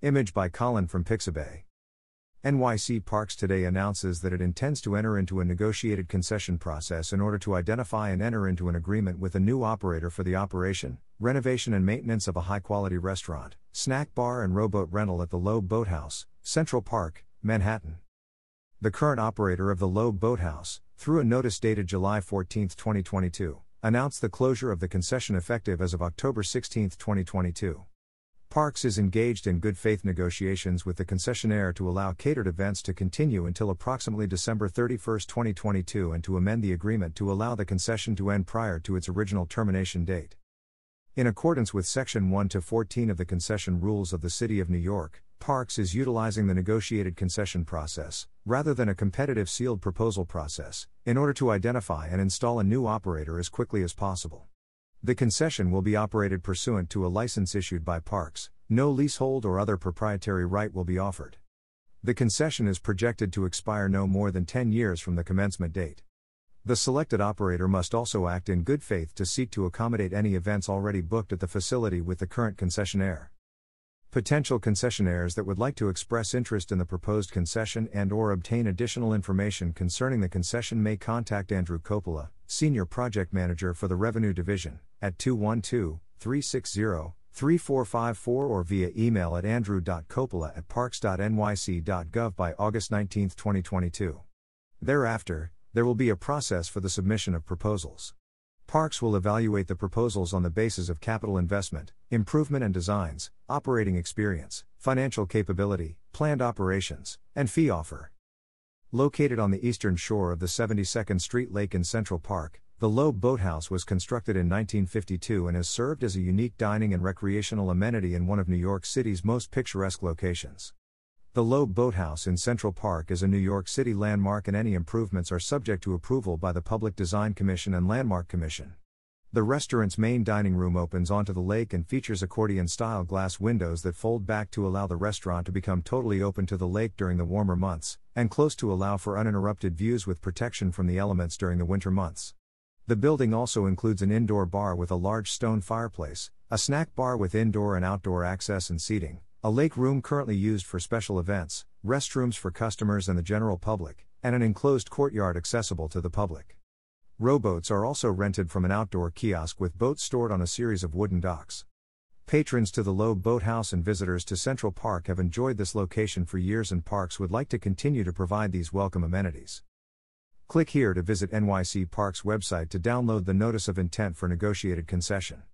Image by Colin from Pixabay. NYC Parks today announces that it intends to enter into a negotiated concession process in order to identify and enter into an agreement with a new operator for the operation, renovation, and maintenance of a high quality restaurant, snack bar, and rowboat rental at the Loeb Boathouse, Central Park, Manhattan. The current operator of the Loeb Boathouse, through a notice dated July 14, 2022, announced the closure of the concession effective as of October 16, 2022. Parks is engaged in good faith negotiations with the concessionaire to allow catered events to continue until approximately December 31, 2022, and to amend the agreement to allow the concession to end prior to its original termination date. In accordance with Section 1 to 14 of the concession rules of the City of New York, Parks is utilizing the negotiated concession process, rather than a competitive sealed proposal process, in order to identify and install a new operator as quickly as possible. The concession will be operated pursuant to a license issued by Parks, no leasehold or other proprietary right will be offered. The concession is projected to expire no more than 10 years from the commencement date. The selected operator must also act in good faith to seek to accommodate any events already booked at the facility with the current concessionaire. Potential concessionaires that would like to express interest in the proposed concession and or obtain additional information concerning the concession may contact Andrew Coppola, Senior Project Manager for the Revenue Division, at 212 360 3454 or via email at andrew.coppola at parks.nyc.gov by August 19, 2022. Thereafter, there will be a process for the submission of proposals. Parks will evaluate the proposals on the basis of capital investment, improvement and designs, operating experience, financial capability, planned operations, and fee offer. Located on the eastern shore of the 72nd Street Lake in Central Park, the Loeb Boathouse was constructed in 1952 and has served as a unique dining and recreational amenity in one of New York City's most picturesque locations. The Loeb Boathouse in Central Park is a New York City landmark and any improvements are subject to approval by the Public Design Commission and Landmark Commission. The restaurant's main dining room opens onto the lake and features accordion style glass windows that fold back to allow the restaurant to become totally open to the lake during the warmer months, and close to allow for uninterrupted views with protection from the elements during the winter months. The building also includes an indoor bar with a large stone fireplace, a snack bar with indoor and outdoor access and seating, a lake room currently used for special events, restrooms for customers and the general public, and an enclosed courtyard accessible to the public. Rowboats are also rented from an outdoor kiosk with boats stored on a series of wooden docks. Patrons to the Loeb Boathouse and visitors to Central Park have enjoyed this location for years, and Parks would like to continue to provide these welcome amenities. Click here to visit NYC Parks website to download the notice of intent for negotiated concession.